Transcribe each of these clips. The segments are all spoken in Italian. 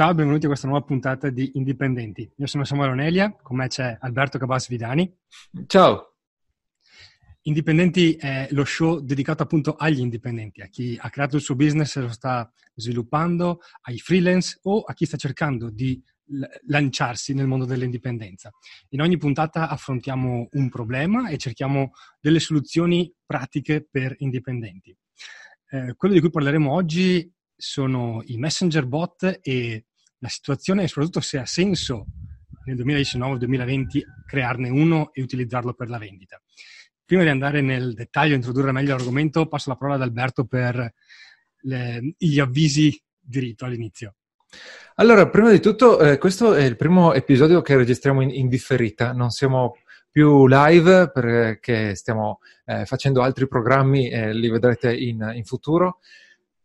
Ciao, benvenuti a questa nuova puntata di Indipendenti. Io sono Samuele Onelia, con me c'è Alberto Cabas Vidani. Ciao. Indipendenti è lo show dedicato appunto agli indipendenti, a chi ha creato il suo business e lo sta sviluppando, ai freelance o a chi sta cercando di lanciarsi nel mondo dell'indipendenza. In ogni puntata affrontiamo un problema e cerchiamo delle soluzioni pratiche per indipendenti. Eh, quello di cui parleremo oggi sono i messenger bot e la situazione e soprattutto se ha senso nel 2019-2020 crearne uno e utilizzarlo per la vendita. Prima di andare nel dettaglio e introdurre meglio l'argomento, passo la parola ad Alberto per le, gli avvisi di rito all'inizio. Allora, prima di tutto, eh, questo è il primo episodio che registriamo in, in differita, non siamo più live perché stiamo eh, facendo altri programmi e li vedrete in, in futuro.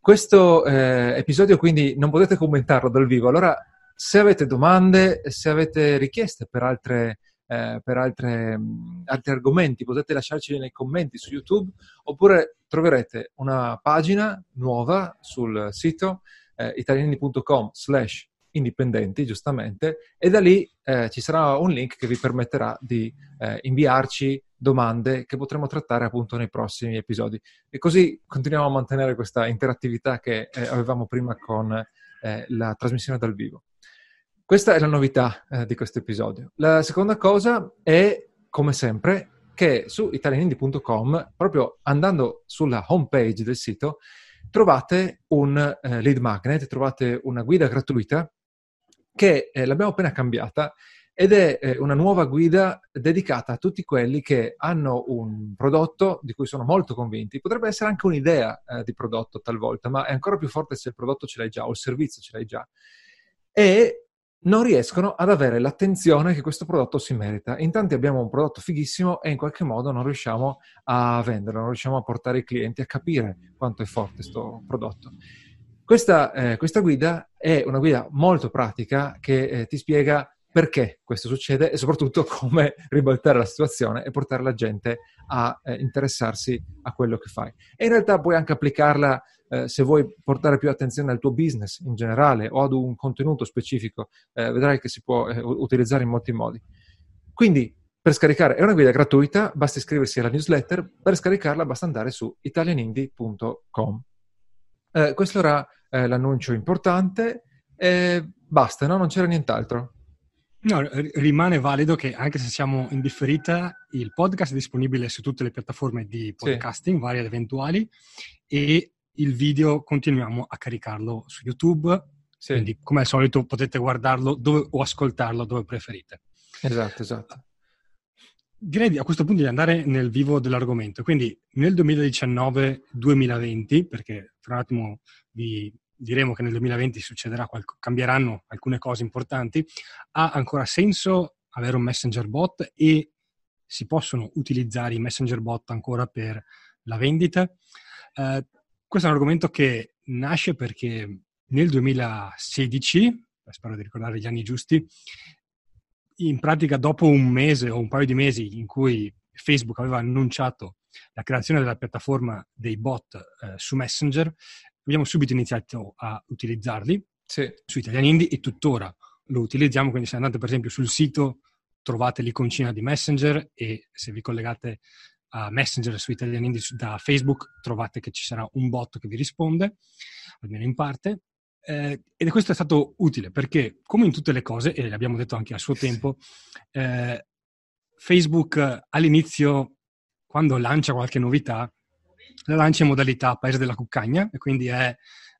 Questo eh, episodio quindi non potete commentarlo dal vivo, allora se avete domande, se avete richieste per, altre, eh, per altre, mh, altri argomenti, potete lasciarceli nei commenti su YouTube oppure troverete una pagina nuova sul sito eh, italiani.com slash indipendenti, giustamente, e da lì eh, ci sarà un link che vi permetterà di eh, inviarci domande che potremo trattare appunto nei prossimi episodi. E così continuiamo a mantenere questa interattività che eh, avevamo prima con eh, la trasmissione dal vivo. Questa è la novità eh, di questo episodio. La seconda cosa è, come sempre, che su italianindi.com, proprio andando sulla home page del sito, trovate un eh, lead magnet, trovate una guida gratuita che eh, l'abbiamo appena cambiata ed è eh, una nuova guida dedicata a tutti quelli che hanno un prodotto di cui sono molto convinti. Potrebbe essere anche un'idea eh, di prodotto talvolta, ma è ancora più forte se il prodotto ce l'hai già o il servizio ce l'hai già. E non riescono ad avere l'attenzione che questo prodotto si merita. In tanti abbiamo un prodotto fighissimo e in qualche modo non riusciamo a venderlo, non riusciamo a portare i clienti a capire quanto è forte questo prodotto. Questa, eh, questa, guida è una guida molto pratica che eh, ti spiega perché questo succede e soprattutto come ribaltare la situazione e portare la gente a eh, interessarsi a quello che fai. E in realtà puoi anche applicarla eh, se vuoi portare più attenzione al tuo business in generale o ad un contenuto specifico, eh, vedrai che si può eh, utilizzare in molti modi. Quindi, per scaricare, è una guida gratuita, basta iscriversi alla newsletter, per scaricarla basta andare su italianindie.com. Eh, questo era eh, l'annuncio importante basta, no? Non c'era nient'altro. No, rimane valido che anche se siamo in differita, il podcast è disponibile su tutte le piattaforme di podcasting, sì. varie ed eventuali, e il video continuiamo a caricarlo su YouTube. Sì. Quindi, come al solito, potete guardarlo dove, o ascoltarlo dove preferite. Esatto, esatto. Direi a questo punto di andare nel vivo dell'argomento. Quindi nel 2019-2020, perché tra un attimo vi diremo che nel 2020 succederà qualco, cambieranno alcune cose importanti, ha ancora senso avere un messenger bot e si possono utilizzare i messenger bot ancora per la vendita? Eh, questo è un argomento che nasce perché nel 2016, spero di ricordare gli anni giusti, in pratica dopo un mese o un paio di mesi in cui Facebook aveva annunciato la creazione della piattaforma dei bot eh, su Messenger, abbiamo subito iniziato a utilizzarli sì. su Italian Indie e tuttora lo utilizziamo, quindi se andate per esempio sul sito trovate l'iconcina di Messenger e se vi collegate a Messenger su Italian Indie da Facebook trovate che ci sarà un bot che vi risponde, almeno in parte. Eh, ed questo è stato utile perché, come in tutte le cose, e l'abbiamo detto anche a suo tempo, eh, Facebook all'inizio, quando lancia qualche novità, la lancia in modalità paese della cuccagna e quindi è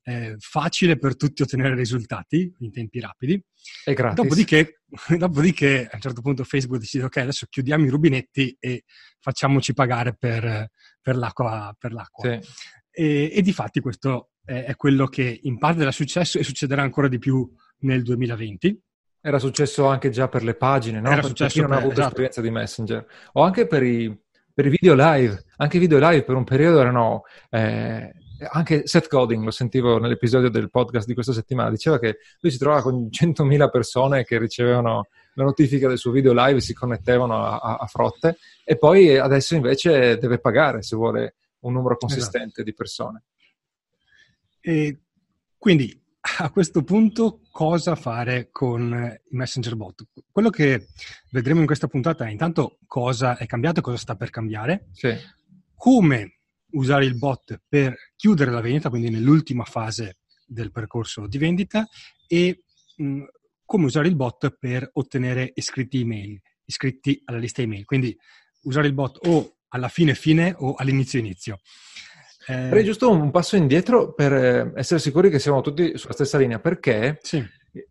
eh, facile per tutti ottenere risultati in tempi rapidi. E gratis. Dopodiché, dopodiché, a un certo punto Facebook decide ok, adesso chiudiamo i rubinetti e facciamoci pagare per, per l'acqua. Per l'acqua. Sì. E, e di fatti questo è, è quello che in parte era successo e succederà ancora di più nel 2020. Era successo anche già per le pagine, no? Era per successo chi non per, ha avuto esatto. esperienza di Messenger. O anche per i, per i, video live. Anche i video live per un periodo erano... Eh, anche Seth Godin, lo sentivo nell'episodio del podcast di questa settimana, diceva che lui si trovava con 100.000 persone che ricevevano la notifica del suo video live e si connettevano a, a, a frotte e poi adesso invece deve pagare se vuole un numero consistente esatto. di persone. E quindi a questo punto cosa fare con i messenger bot? Quello che vedremo in questa puntata è intanto cosa è cambiato e cosa sta per cambiare, sì. come usare il bot per chiudere la vendita, quindi nell'ultima fase del percorso di vendita e mh, come usare il bot per ottenere iscritti email, iscritti alla lista email. Quindi usare il bot o alla fine fine o all'inizio inizio. Eh... Farei giusto un passo indietro per eh, essere sicuri che siamo tutti sulla stessa linea, perché sì.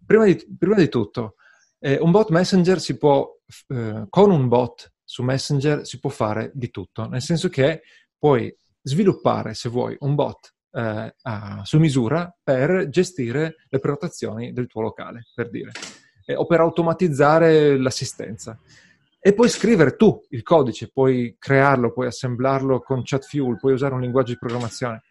prima, di, prima, di, tutto eh, un bot messenger si può, eh, con un bot su messenger si può fare di tutto, nel senso che puoi sviluppare, se vuoi, un bot eh, a, su misura per gestire le prenotazioni del tuo locale, per dire, eh, o per automatizzare l'assistenza. E puoi scrivere tu il codice, puoi crearlo, puoi assemblarlo con ChatFuel, puoi usare un linguaggio di programmazione.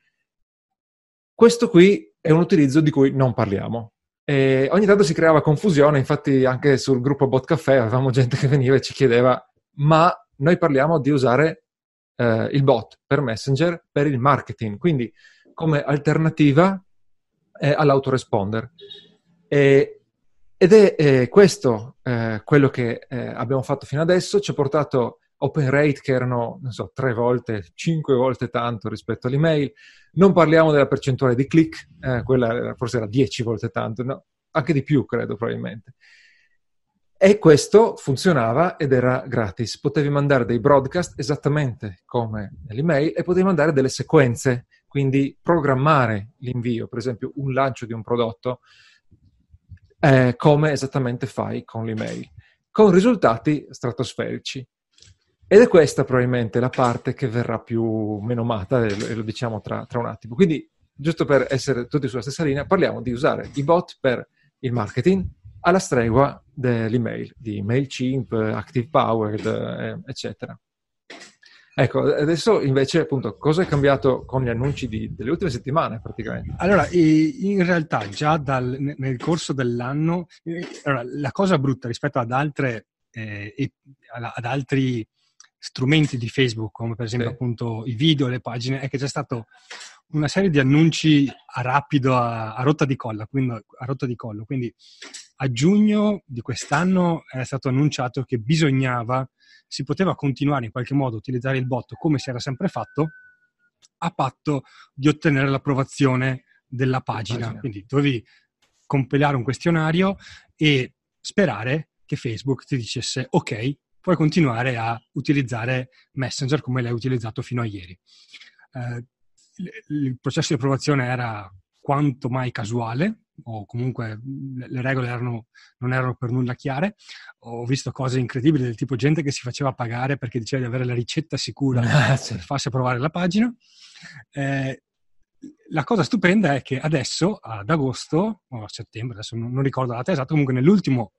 Questo qui è un utilizzo di cui non parliamo. E ogni tanto si creava confusione, infatti anche sul gruppo Bot Café avevamo gente che veniva e ci chiedeva ma noi parliamo di usare eh, il bot per Messenger per il marketing, quindi come alternativa eh, all'autoresponder. E ed è eh, questo eh, quello che eh, abbiamo fatto fino adesso, ci ha portato open rate che erano, non so, tre volte, cinque volte tanto rispetto all'email. Non parliamo della percentuale di click, eh, quella forse era dieci volte tanto, no? anche di più credo probabilmente. E questo funzionava ed era gratis. Potevi mandare dei broadcast esattamente come nell'email e potevi mandare delle sequenze, quindi programmare l'invio, per esempio un lancio di un prodotto eh, come esattamente fai con l'email, con risultati stratosferici. Ed è questa probabilmente la parte che verrà più menomata, e lo diciamo tra, tra un attimo. Quindi, giusto per essere tutti sulla stessa linea, parliamo di usare i bot per il marketing alla stregua dell'email, di MailChimp, ActivePowered, eh, eccetera. Ecco, adesso invece, appunto, cosa è cambiato con gli annunci di, delle ultime settimane praticamente? Allora, in realtà già dal, nel corso dell'anno, allora, la cosa brutta rispetto ad altre, eh, ad altri strumenti di Facebook, come per esempio sì. appunto i video, le pagine, è che c'è stato una serie di annunci a rapido, a, a, rotta, di collo, quindi, a rotta di collo. Quindi a giugno di quest'anno è stato annunciato che bisognava si poteva continuare in qualche modo a utilizzare il bot come si era sempre fatto, a patto di ottenere l'approvazione della pagina. pagina. Quindi dovevi compilare un questionario e sperare che Facebook ti dicesse ok, puoi continuare a utilizzare Messenger come l'hai utilizzato fino a ieri. Eh, il processo di approvazione era quanto mai casuale, o comunque le regole erano, non erano per nulla chiare. Ho visto cose incredibili del tipo gente che si faceva pagare perché diceva di avere la ricetta sicura ah, per farsi approvare la pagina. Eh, la cosa stupenda è che adesso, ad agosto o a settembre, adesso non, non ricordo la data esatta, comunque nell'ultimo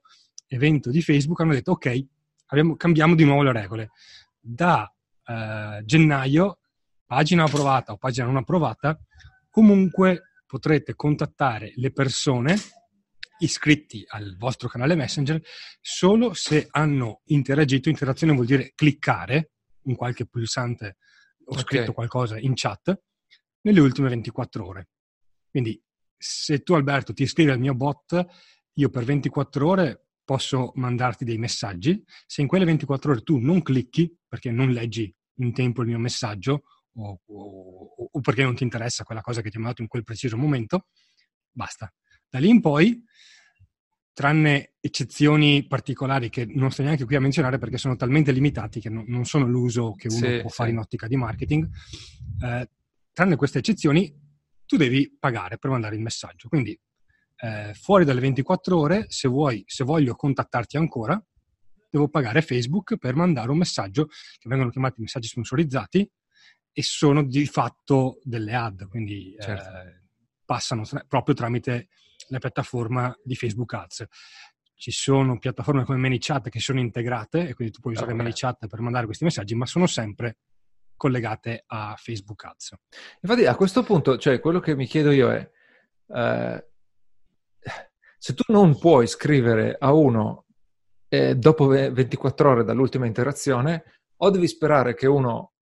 evento di Facebook hanno detto ok, abbiamo, cambiamo di nuovo le regole. Da eh, gennaio, pagina approvata o pagina non approvata, comunque potrete contattare le persone iscritti al vostro canale Messenger solo se hanno interagito. Interazione vuol dire cliccare in qualche pulsante o okay. scritto qualcosa in chat nelle ultime 24 ore. Quindi se tu Alberto ti iscrivi al mio bot, io per 24 ore posso mandarti dei messaggi. Se in quelle 24 ore tu non clicchi perché non leggi in tempo il mio messaggio o, o, o, perché non ti interessa quella cosa che ti ha mandato in quel preciso momento, basta. Da lì in poi, tranne eccezioni particolari che non sto neanche qui a menzionare perché sono talmente limitati che non, non sono l'uso che uno sì, può fare in ottica di marketing, eh, tranne queste eccezioni, tu devi pagare per mandare il messaggio. Quindi eh, fuori dalle 24 ore, se, vuoi, se voglio contattarti ancora, devo pagare Facebook per mandare un messaggio che vengono chiamati messaggi sponsorizzati e sono di fatto delle ad, quindi certo. eh, passano tra- proprio tramite la piattaforma di Facebook Ads. Ci sono piattaforme come ManyChat che sono integrate e quindi tu puoi usare okay. ManyChat per mandare questi messaggi, ma sono sempre collegate a Facebook Ads. Infatti a questo punto, cioè quello che mi chiedo io è, eh, se tu non puoi scrivere a uno eh, dopo 24 ore dall'ultima interazione, o devi sperare che uno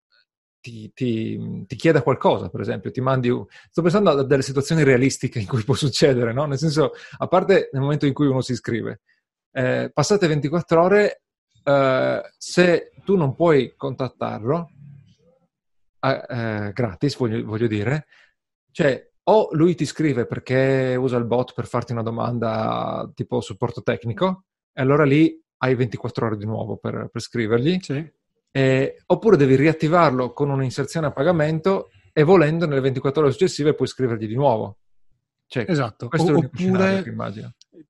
ti, ti, ti, chieda qualcosa, per esempio, ti mandi... Sto pensando a delle situazioni realistiche in cui può succedere, no? Nel senso, a parte nel momento in cui uno si iscrive, eh, passate 24 ore, eh, se tu non puoi contattarlo, eh, gratis, voglio, voglio dire, cioè o lui ti scrive perché usa il bot per farti una domanda tipo supporto tecnico, e allora lì hai 24 ore di nuovo per, per scrivergli. Sì. Eh, oppure devi riattivarlo con un'inserzione a pagamento e volendo nelle 24 ore successive puoi scrivergli di nuovo. Cioè, esatto. Questo o, è oppure.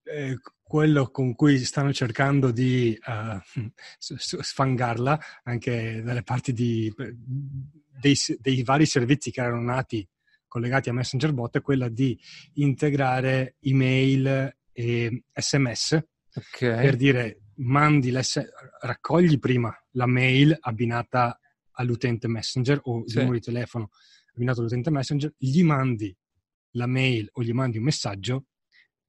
Eh, quello con cui stanno cercando di uh, sfangarla anche dalle parti di, dei, dei vari servizi che erano nati collegati a Messenger Bot è quella di integrare email e sms okay. per dire mandi raccogli prima la mail abbinata all'utente Messenger o il sì. numero di telefono abbinato all'utente Messenger, gli mandi la mail o gli mandi un messaggio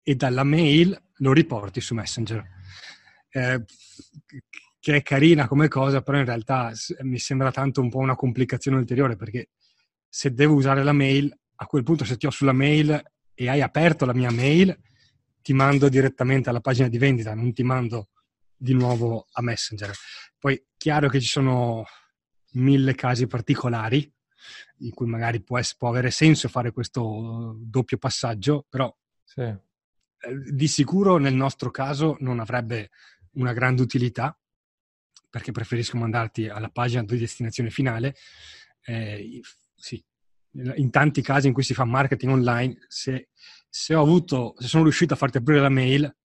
e dalla mail lo riporti su Messenger. Eh, che è carina come cosa, però in realtà mi sembra tanto un po' una complicazione ulteriore perché se devo usare la mail, a quel punto se ti ho sulla mail e hai aperto la mia mail, ti mando direttamente alla pagina di vendita, non ti mando di nuovo a Messenger. Poi chiaro che ci sono mille casi particolari in cui magari può, può avere senso fare questo doppio passaggio, però sì. Eh, di sicuro nel nostro caso non avrebbe una grande utilità perché preferisco mandarti alla pagina di destinazione finale. Eh, sì, in tanti casi in cui si fa marketing online, se, se, ho avuto, se sono riuscito a farti aprire la mail,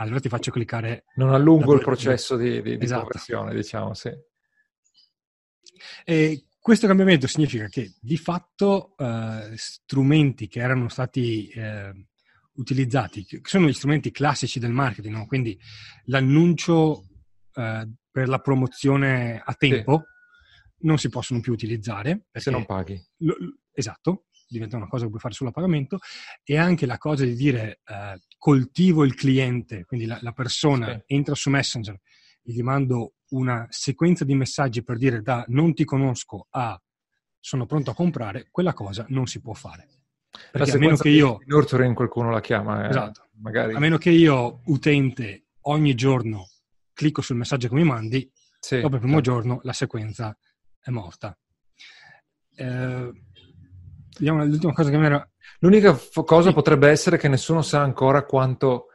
allora ti faccio cliccare. Non allungo il processo di, di, di esatto. conversione, diciamo, sì. E questo cambiamento significa che di fatto eh, strumenti che erano stati eh, utilizzati, che sono gli strumenti classici del marketing, no? quindi l'annuncio eh, per la promozione a tempo, sì. non si possono più utilizzare. Se non paghi. Lo, esatto, diventa una cosa che puoi fare solo a pagamento, e anche la cosa di dire eh, coltivo il cliente, quindi la, la persona sì. entra su Messenger e gli mando una sequenza di messaggi per dire da non ti conosco a sono pronto a comprare, quella cosa non si può fare. Perché a meno che io... Nurturing qualcuno la chiama. Eh, esatto. Magari... A meno che io, utente, ogni giorno clicco sul messaggio che mi mandi, sì, dopo il primo certo. giorno la sequenza è morta. Eh, vediamo l'ultima cosa che mi era... L'unica f- cosa sì. potrebbe essere che nessuno sa ancora quanto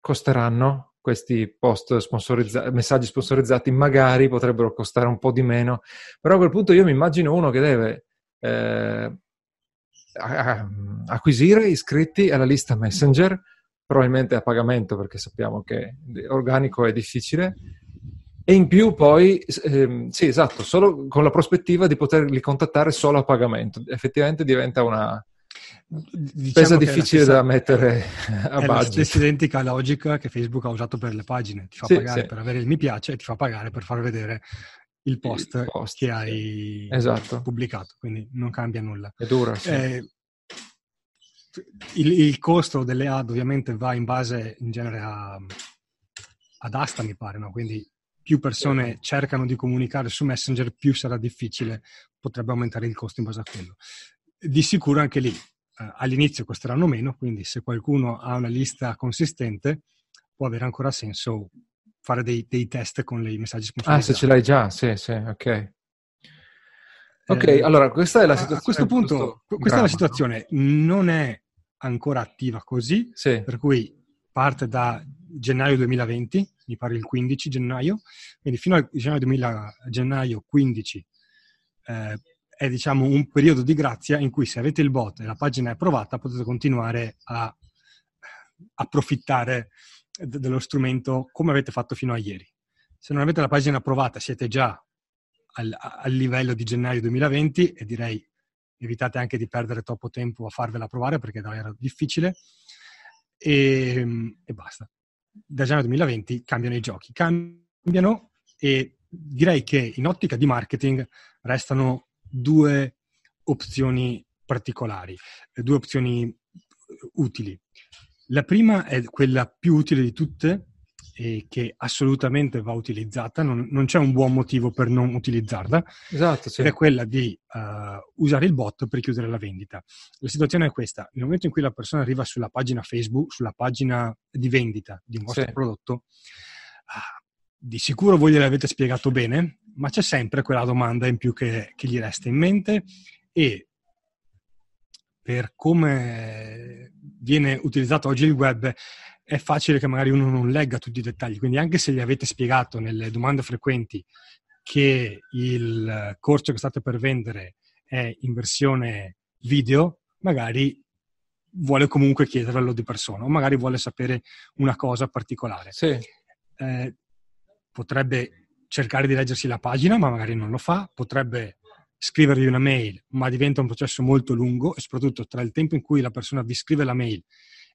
costeranno questi post sponsorizzati, messaggi sponsorizzati, magari potrebbero costare un po' di meno, però a quel punto io mi immagino uno che deve eh, acquisire iscritti alla lista Messenger, probabilmente a pagamento perché sappiamo che organico è difficile, e in più poi, ehm, sì esatto, solo con la prospettiva di poterli contattare solo a pagamento. Effettivamente diventa una, diciamo spesa difficile stessa, da mettere a budget. È la stessa identica logica che Facebook ha usato per le pagine, ti fa sì, pagare sì. per avere il mi piace e ti fa pagare per far vedere il post, il post che hai esatto. pubblicato, quindi non cambia nulla. È dura, sì. Eh, il, il, costo delle ad ovviamente va in base in genere a, ad asta, mi pare, no? quindi più persone cercano di comunicare su Messenger, più sarà difficile, potrebbe aumentare il costo in base a quello. Di sicuro anche lì eh, all'inizio costeranno meno, quindi se qualcuno ha una lista consistente può avere ancora senso fare dei, dei test con i messaggi sponsorizzati. Ah, se ce l'hai già, sì, sì, ok. Ok, eh, allora questa è la situazione. A questo punto, questa dramma, è la situazione, non è ancora attiva così, sì. per cui parte da gennaio 2020, mi pare il 15 gennaio, quindi fino al gennaio, 2000, gennaio 15 eh, è diciamo un periodo di grazia in cui se avete il bot e la pagina è approvata potete continuare a approfittare dello strumento come avete fatto fino a ieri. Se non avete la pagina approvata siete già al, al livello di gennaio 2020 e direi evitate anche di perdere troppo tempo a farvela provare perché davvero difficile e, e basta. Da gennaio 2020 cambiano i giochi, cambiano e direi che in ottica di marketing restano due opzioni particolari, due opzioni utili. La prima è quella più utile di tutte e che assolutamente va utilizzata, non, non, c'è un buon motivo per non utilizzarla, esatto, sì. è quella di uh, usare il bot per chiudere la vendita. La situazione è questa, nel momento in cui la persona arriva sulla pagina Facebook, sulla pagina di vendita di un vostro sì. prodotto, uh, di sicuro voi gliel'avete spiegato bene, ma c'è sempre quella domanda in più che, che gli resta in mente e per come viene utilizzato oggi il web è facile che magari uno non legga tutti i dettagli, quindi anche se gli avete spiegato nelle domande frequenti che il corso che state per vendere è in versione video, magari vuole comunque chiedervelo di persona o magari vuole sapere una cosa particolare. Sì. Eh, potrebbe cercare di leggersi la pagina, ma magari non lo fa, potrebbe scrivergli una mail, ma diventa un processo molto lungo e soprattutto tra il tempo in cui la persona vi scrive la mail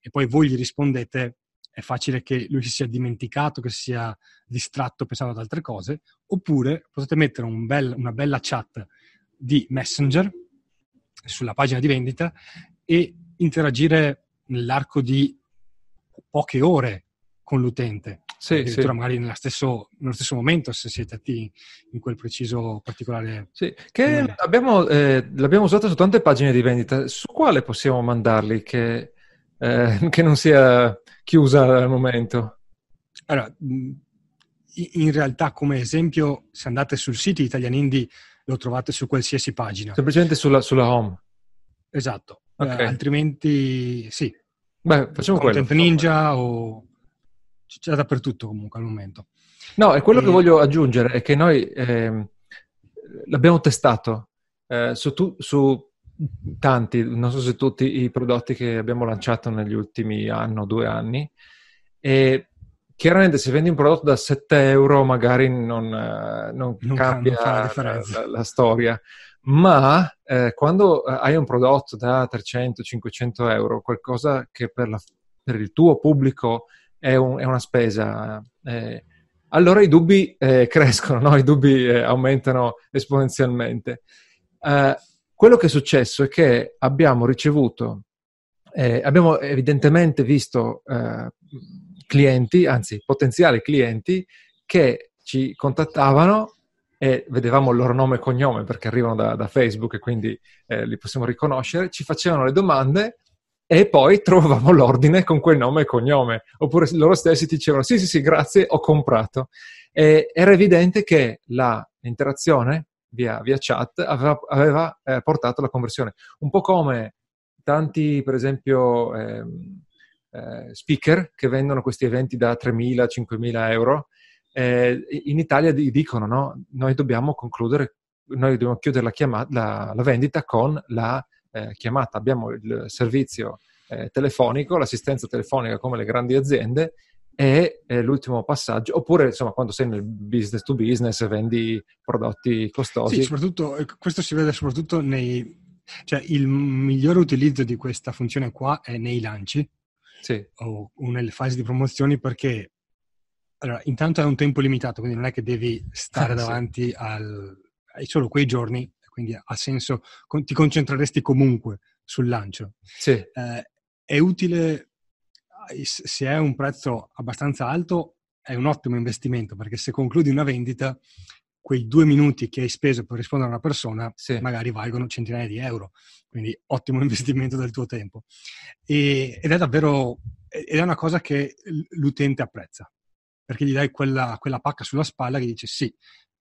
e poi voi gli rispondete, è facile che lui si sia dimenticato, che si sia distratto pensando ad altre cose, oppure potete mettere un bel, una bella chat di Messenger sulla pagina di vendita e interagire nell'arco di poche ore con l'utente. Sì, addirittura sì. magari stesso, nello stesso momento se siete attivi in quel preciso particolare. Sì, che abbiamo, eh, l'abbiamo usata su tante pagine di vendita. Su quale possiamo mandarli che, eh, che non sia chiusa al momento? Allora, in realtà come esempio, se andate sul sito Italian Indie lo trovate su qualsiasi pagina. Semplicemente sulla, sulla home. Esatto, okay. eh, altrimenti sì. Beh, facciamo Content quello. Ninja o c'è dappertutto comunque al momento. No, e quello e... che voglio aggiungere è che noi eh, l'abbiamo testato eh, su, tu, su, tanti, non so se tutti i prodotti che abbiamo lanciato negli ultimi anni o due anni e chiaramente se vendi un prodotto da 7 euro magari non, eh, non, non cambia la, la, la, storia, ma eh, quando hai un prodotto da 300-500 euro, qualcosa che per, la, per il tuo pubblico è, un, è una spesa. Eh, allora i dubbi eh, crescono, no? i dubbi eh, aumentano esponenzialmente. Eh, quello che è successo è che abbiamo ricevuto, eh, abbiamo evidentemente visto eh, clienti, anzi potenziali clienti, che ci contattavano e vedevamo il loro nome e cognome perché arrivano da, da Facebook e quindi li possiamo riconoscere, ci facevano le domande e poi trovavamo l'ordine con quel nome e cognome, oppure loro stessi dicevano sì, sì, sì, grazie, ho comprato. E era evidente che l'interazione via, via chat aveva, aveva eh, portato alla conversione. Un po' come tanti, per esempio, eh, eh, speaker che vendono questi eventi da 3.000-5.000 euro, eh, in Italia dicono no, noi dobbiamo concludere, noi dobbiamo chiudere la, chiamata, la, la vendita con la eh, chiamata, abbiamo il servizio eh, telefonico, l'assistenza telefonica come le grandi aziende e eh, l'ultimo passaggio, oppure insomma quando sei nel business to business e vendi prodotti costosi. Sì, soprattutto, eh, questo si vede soprattutto nei... cioè il migliore utilizzo di questa funzione qua è nei lanci sì. o, nelle fasi di promozioni perché allora, intanto è un tempo limitato, quindi non è che devi stare davanti sì. al, hai solo quei giorni quindi ha senso, ti concentreresti comunque sul lancio. Sì. Eh, è utile, se è un prezzo abbastanza alto, è un ottimo investimento perché se concludi una vendita, quei due minuti che hai speso per rispondere a una persona sì. magari valgono centinaia di euro, quindi ottimo investimento del tuo tempo. E, ed è davvero, ed è una cosa che l'utente apprezza, perché gli dai quella, quella pacca sulla spalla che dice sì,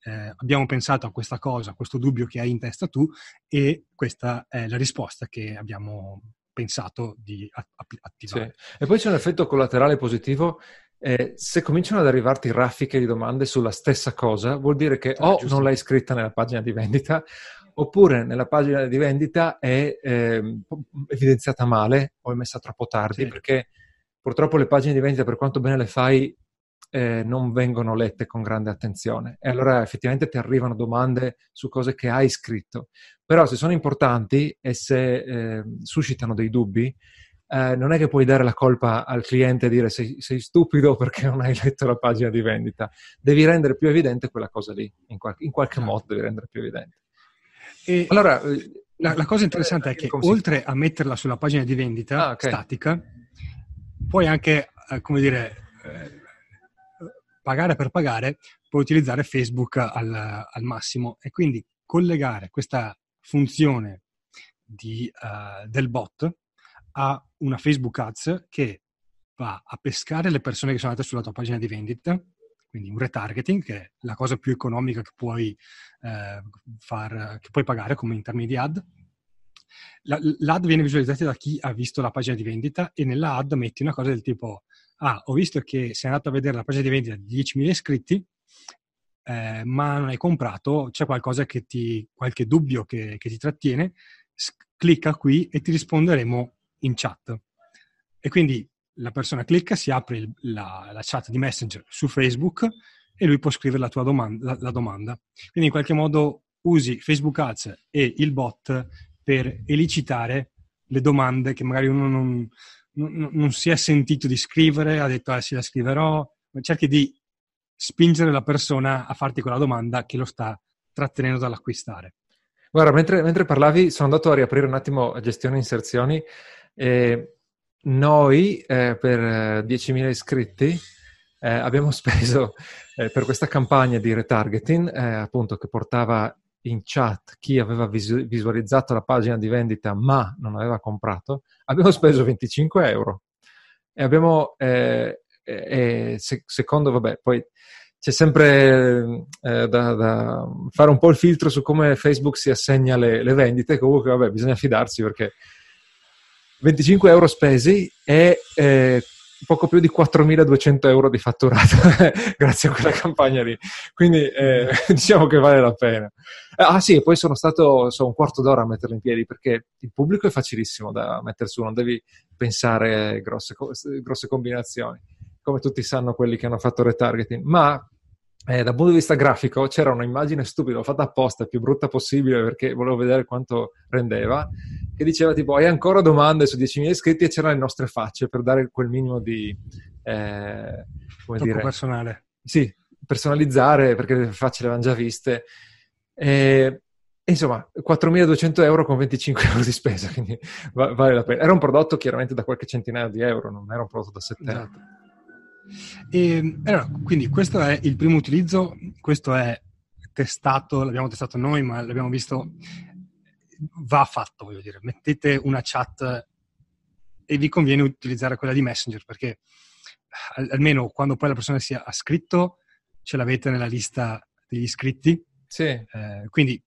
eh, abbiamo pensato a questa cosa, a questo dubbio che hai in testa tu e questa è la risposta che abbiamo pensato di attivare. Sì. E poi c'è un effetto collaterale positivo. Eh, se cominciano ad arrivarti raffiche di domande sulla stessa cosa, vuol dire che ah, o giusto. non l'hai scritta nella pagina di vendita, oppure nella pagina di vendita è eh, evidenziata male o è messa troppo tardi, sì. perché purtroppo le pagine di vendita, per quanto bene le fai, eh, non vengono lette con grande attenzione e allora effettivamente ti arrivano domande su cose che hai scritto. Però se sono importanti e se eh, suscitano dei dubbi, eh, non è che puoi dare la colpa al cliente e dire sei, sei, stupido perché non hai letto la pagina di vendita. Devi rendere più evidente quella cosa lì, in, qual- in qualche modo devi rendere più evidente. E allora, la, la cosa interessante è che oltre a metterla sulla pagina di vendita ah, okay. statica, puoi anche, eh, come dire, eh, pagare per pagare, puoi utilizzare Facebook al, al massimo e quindi collegare questa funzione di, uh, del bot a una Facebook Ads che va a pescare le persone che sono andate sulla tua pagina di vendita, quindi un retargeting, che è la cosa più economica che puoi, eh, far, che puoi pagare come in termini di ad. La, l'ad viene visualizzata da chi ha visto la pagina di vendita e nella ad metti una cosa del tipo ah, ho visto che sei andato a vedere la pagina di vendita di 10.000 iscritti, eh, ma non hai comprato, c'è qualcosa che ti, qualche dubbio che, che ti trattiene, clicca qui e ti risponderemo in chat. E quindi la persona clicca, si apre il, la, la, chat di Messenger su Facebook e lui può scrivere la tua domanda, la, la domanda. Quindi in qualche modo usi Facebook Ads e il bot per elicitare le domande che magari uno non, non, non si è sentito di scrivere, ha detto ah sì la scriverò, ma cerchi di spingere la persona a farti quella domanda che lo sta trattenendo dall'acquistare. Guarda, mentre, mentre parlavi sono andato a riaprire un attimo gestione inserzioni e noi eh, per 10.000 eh, iscritti eh, abbiamo speso eh, per questa campagna di retargeting, eh, appunto che portava in chat chi aveva visu- visualizzato la pagina di vendita ma non aveva comprato, abbiamo speso 25 euro. E abbiamo, eh, se- secondo, vabbè, poi c'è sempre eh, da, da, fare un po' il filtro su come Facebook si assegna le, le vendite, comunque vabbè, bisogna fidarsi perché 25 euro spesi e eh, poco più di 4.200 euro di fatturato grazie a quella campagna lì. Quindi eh, diciamo che vale la pena. Ah sì, poi sono stato so, un quarto d'ora a metterlo in piedi perché il pubblico è facilissimo da mettere su, non devi pensare grosse, grosse combinazioni, come tutti sanno quelli che hanno fatto retargeting. Ma eh, dal punto di vista grafico c'era un'immagine stupida, l'ho fatta apposta, più brutta possibile perché volevo vedere quanto rendeva, che diceva tipo hai ancora domande su 10.000 iscritti e c'erano le nostre facce per dare quel minimo di... Eh, come Troppo dire, personale. Sì, personalizzare perché le facce le avevano già viste. E, insomma, 4.200 euro con 25 euro di spesa, quindi vale la pena. Era un prodotto chiaramente da qualche centinaio di euro, non era un prodotto da 7 euro. Esatto. E, allora, quindi questo è il primo utilizzo, questo è testato, l'abbiamo testato noi, ma l'abbiamo visto, va fatto, voglio dire. Mettete una chat e vi conviene utilizzare quella di Messenger perché almeno quando poi la persona si ha scritto ce l'avete nella lista degli iscritti. Sì. Eh, quindi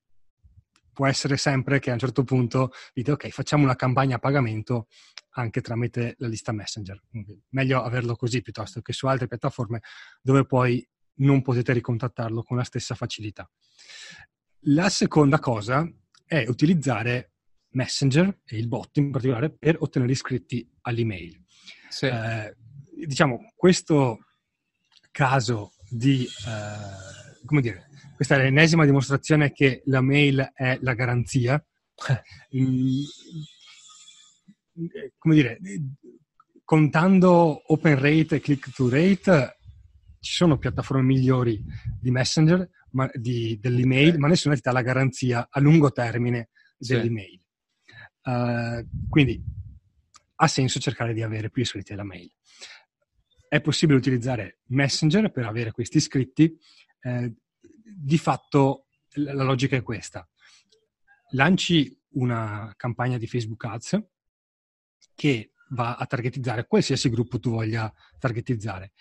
può essere sempre che a un certo punto dite ok, facciamo una campagna a pagamento anche tramite la lista Messenger. Quindi meglio averlo così piuttosto che su altre piattaforme dove poi non potete ricontattarlo con la stessa facilità. La seconda cosa è utilizzare Messenger e il bot in particolare per ottenere iscritti all'email. Sì. Eh, diciamo, questo caso di, eh, come dire, questa è l'ennesima dimostrazione che la mail è la garanzia. Mm, come dire, contando open rate e click to rate, ci sono piattaforme migliori di Messenger, ma, di, dell'email, ma nessuna ti dà la garanzia a lungo termine dell'email. Sì. Uh, quindi ha senso cercare di avere più iscritti alla mail. È possibile utilizzare Messenger per avere questi iscritti. Eh, di fatto la logica è questa. Lanci una campagna di Facebook Ads che va a targetizzare qualsiasi gruppo tu voglia targetizzare.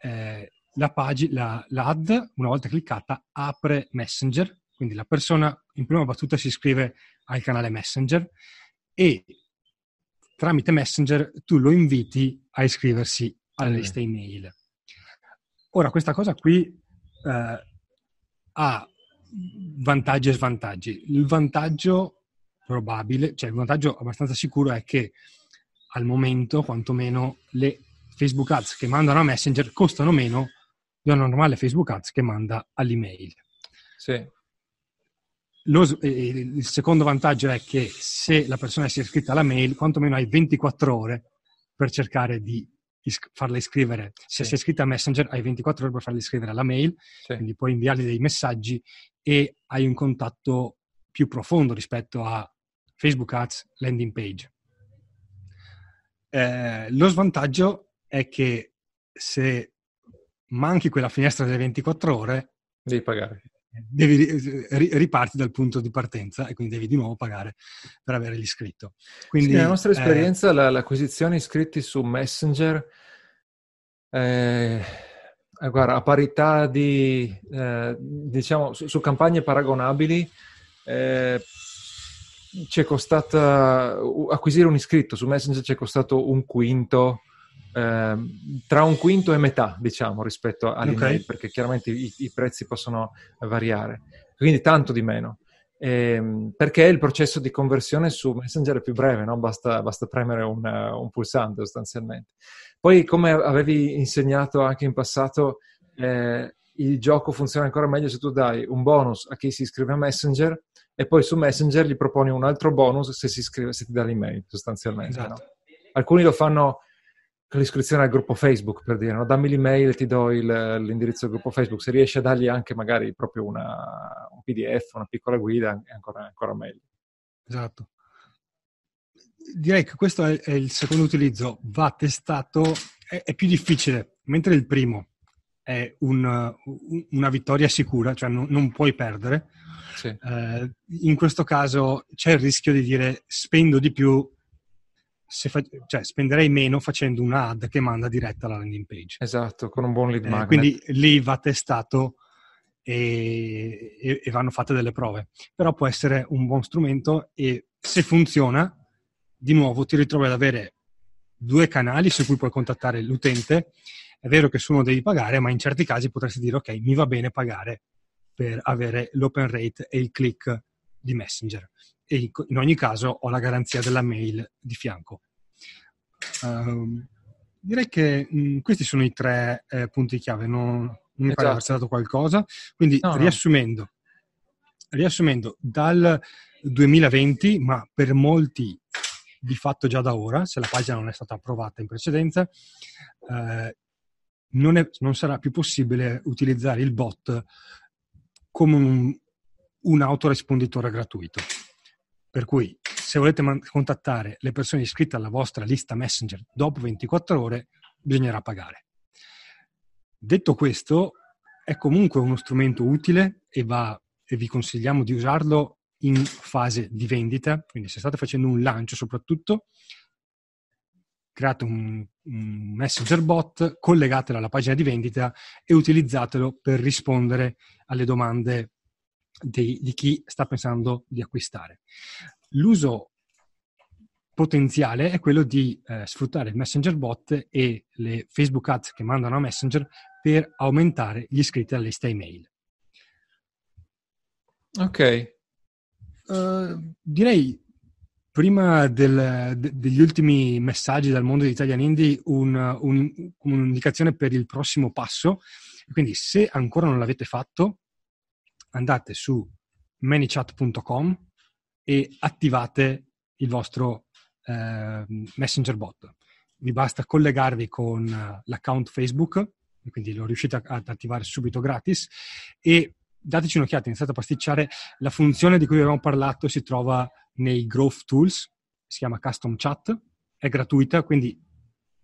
Eh, la pagina, la, l'ad, una volta cliccata, apre Messenger, quindi la persona in prima battuta si iscrive al canale Messenger e tramite Messenger tu lo inviti a iscriversi alla lista email. Ora, questa cosa qui eh, ha vantaggi e svantaggi. Il vantaggio probabile, cioè il vantaggio abbastanza sicuro è che al momento, quantomeno, le Facebook Ads che mandano a Messenger costano meno di una normale Facebook Ads che manda all'email. Sì. Lo, il secondo vantaggio è che se la persona si è iscritta alla mail, quantomeno hai 24 ore per cercare di is- farla iscrivere. Se sì. si è iscritta a Messenger, hai 24 ore per farla iscrivere alla mail, sì. quindi puoi inviargli dei messaggi e hai un contatto più profondo rispetto a Facebook Ads landing page. Eh, lo svantaggio è che se manchi quella finestra delle 24 ore, devi pagare. Devi, riparti dal punto di partenza e quindi devi di nuovo pagare per avere l'iscritto. Quindi, sì, nella nostra eh, esperienza, eh, l'acquisizione iscritti su Messenger, eh, eh, guarda, a parità di, eh, diciamo, su, su, campagne paragonabili, eh, ci è costata, acquisire un iscritto su Messenger ci è costato un quinto tra un quinto e metà, diciamo, rispetto all'email, okay. perché chiaramente i, i, prezzi possono variare, quindi tanto di meno. Eh, perché il processo di conversione su Messenger è più breve, no? basta, basta, premere un, un, pulsante sostanzialmente. Poi, come avevi insegnato anche in passato, eh, il gioco funziona ancora meglio se tu dai un bonus a chi si iscrive a Messenger e poi su Messenger gli proponi un altro bonus se, si iscrive, se ti dà l'email, sostanzialmente. Esatto. No? Alcuni lo fanno l'iscrizione al gruppo Facebook per dire, no? dammi l'email e ti do il, l'indirizzo del gruppo Facebook, se riesci a dargli anche magari proprio una, un PDF, una piccola guida, è ancora, ancora meglio. Esatto. Direi che questo è, è il secondo utilizzo, va testato, è, è, più difficile, mentre il primo è un, una vittoria sicura, cioè non, non puoi perdere. Sì. Eh, in questo caso c'è il rischio di dire spendo di più fa- cioè, spenderei meno facendo una ad che manda diretta alla landing page. Esatto, con un buon lead eh, magnet. Quindi lì va testato e, e, e, vanno fatte delle prove. Però può essere un buon strumento e se funziona, di nuovo ti ritrovi ad avere due canali su cui puoi contattare l'utente. È vero che su uno devi pagare, ma in certi casi potresti dire ok, mi va bene pagare per avere l'open rate e il click di Messenger e in ogni caso ho la garanzia della mail di fianco. Uh, direi che mh, mm, questi sono i tre eh, punti chiave, non, non mi pare aver dato qualcosa. Quindi no, riassumendo, no. riassumendo, dal 2020, ma per molti di fatto già da ora, se la pagina non è stata approvata in precedenza, eh, non, è, non, sarà più possibile utilizzare il bot come un, un autoresponditore gratuito. Per cui se volete man- contattare le persone iscritte alla vostra lista Messenger dopo 24 ore, bisognerà pagare. Detto questo, è comunque uno strumento utile e, va, e vi consigliamo di usarlo in fase di vendita, quindi se state facendo un lancio soprattutto, create un, un, messenger bot, collegatelo alla pagina di vendita e utilizzatelo per rispondere alle domande di, di chi sta pensando di acquistare. L'uso potenziale è quello di eh, sfruttare il Messenger bot e le Facebook ads che mandano a Messenger per aumentare gli iscritti alla lista email. Ok. Uh, direi, prima del, de, degli ultimi messaggi dal mondo di Italian Indie, un, un, un'indicazione per il prossimo passo. Quindi, se ancora non l'avete fatto, andate su manychat.com e attivate il vostro eh, Messenger bot. Vi basta collegarvi con uh, l'account Facebook, quindi lo riuscite ad attivare subito gratis e dateci un'occhiata, iniziate a pasticciare. La funzione di cui abbiamo parlato si trova nei Growth Tools, si chiama Custom Chat, è gratuita, quindi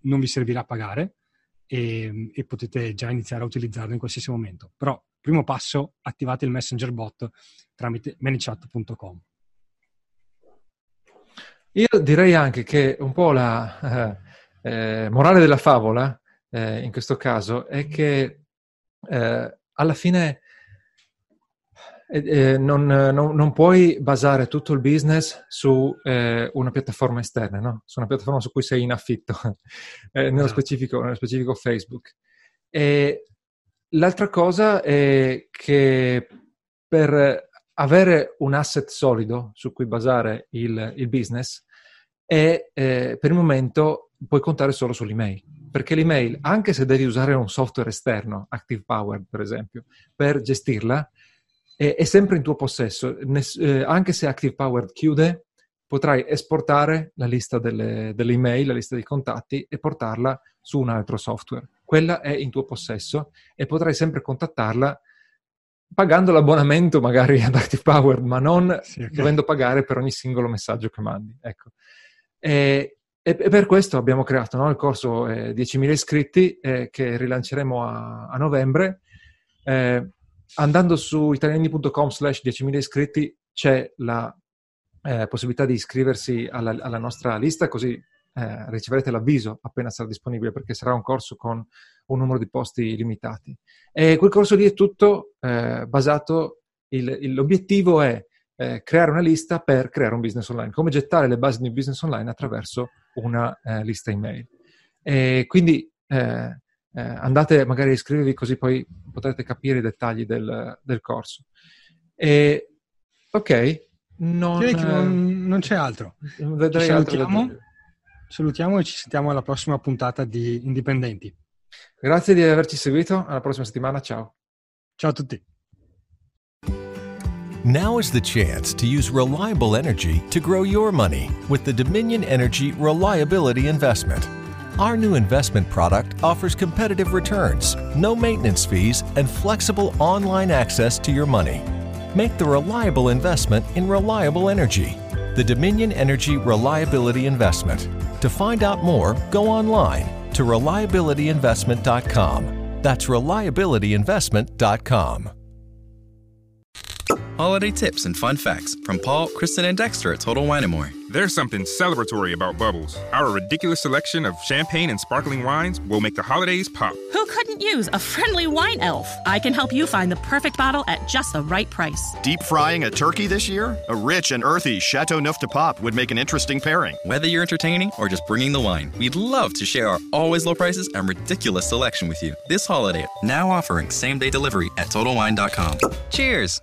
non vi servirà a pagare e, e potete già iniziare a utilizzarlo in qualsiasi momento. Però primo passo, attivate il Messenger bot tramite manychat.com. Io direi anche che un po' la eh, eh, morale della favola eh, in questo caso è che eh, alla fine eh, eh, non, non, non, puoi basare tutto il business su una piattaforma esterna, no? su una piattaforma su cui sei in affitto, nello, esatto. specifico, nello specifico Facebook. E L'altra cosa è che per avere un asset solido su cui basare il, il business è eh, per il momento puoi contare solo sull'email perché l'email anche se devi usare un software esterno Active Power per esempio per gestirla è, è sempre in tuo possesso Ness, eh, anche se Active Power chiude potrai esportare la lista delle, delle email la lista dei contatti e portarla su un altro software quella è in tuo possesso e potrai sempre contattarla pagando l'abbonamento magari ad Active Power, ma non sì, okay. dovendo pagare per ogni singolo messaggio che mandi. Ecco. E e, per questo abbiamo creato no, il corso eh, 10.000 iscritti eh, che rilanceremo a, a novembre. Eh, andando su italiani.com slash 10.000 iscritti c'è la eh, possibilità di iscriversi alla, alla nostra lista, così eh, riceverete l'avviso appena sarà disponibile, perché sarà un corso con un numero di posti limitati. E quel corso lì è tutto eh, basato, il, il, l'obiettivo è eh, creare una lista per creare un business online, come gettare le basi di un business online attraverso una eh, lista email. E quindi eh, eh, andate magari a iscrivervi così poi potrete capire i dettagli del, del corso. E, ok, non, non, non, c'è altro. Vedrei salutiamo, altro salutiamo e ci sentiamo alla prossima puntata di Indipendenti. Grazie di averci seguito, alla prossima settimana, ciao. Ciao a tutti. Now is the chance to use reliable energy to grow your money with the Dominion Energy Reliability Investment. Our new investment product offers competitive returns, no maintenance fees, and flexible online access to your money. Make the reliable investment in reliable energy. The Dominion Energy Reliability Investment. To find out more, go online to reliabilityinvestment.com. That's reliabilityinvestment.com. Holiday tips and fun facts from Paul, Kristen, and Dexter at Total Wine & More. There's something celebratory about Bubbles. Our ridiculous selection of champagne and sparkling wines will make the holidays pop. Who couldn't use a friendly wine elf? I can help you find the perfect bottle at just the right price. Deep frying a turkey this year? A rich and earthy Chateau Neuf de Pop would make an interesting pairing. Whether you're entertaining or just bringing the wine, we'd love to share our always low prices and ridiculous selection with you this holiday. Now offering same day delivery at TotalWine.com. Cheers!